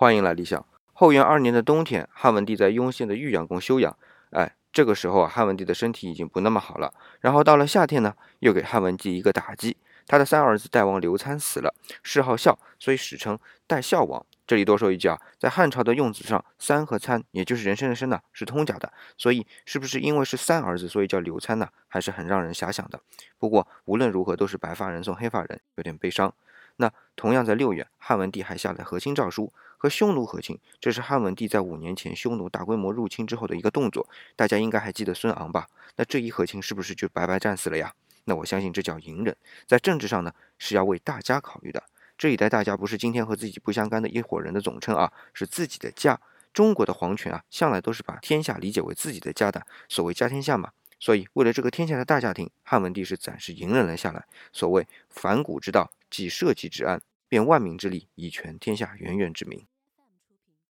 欢迎来理想。后元二年的冬天，汉文帝在雍县的玉阳宫休养。哎，这个时候啊，汉文帝的身体已经不那么好了。然后到了夏天呢，又给汉文帝一个打击，他的三儿子代王刘参死了，谥号孝，所以史称代孝王。这里多说一句啊，在汉朝的用字上，三和参，也就是人参的参呢，是通假的。所以是不是因为是三儿子，所以叫刘参呢？还是很让人遐想的。不过无论如何，都是白发人送黑发人，有点悲伤。同样在六月，汉文帝还下了和亲诏书，和匈奴和亲。这是汉文帝在五年前匈奴大规模入侵之后的一个动作。大家应该还记得孙昂吧？那这一和亲是不是就白白战死了呀？那我相信这叫隐忍，在政治上呢是要为大家考虑的。这一代大家不是今天和自己不相干的一伙人的总称啊，是自己的家。中国的皇权啊，向来都是把天下理解为自己的家的，所谓家天下嘛。所以为了这个天下的大家庭，汉文帝是暂时隐忍了下来。所谓反古之道。即社稷之安，变万民之力，以全天下源源之民。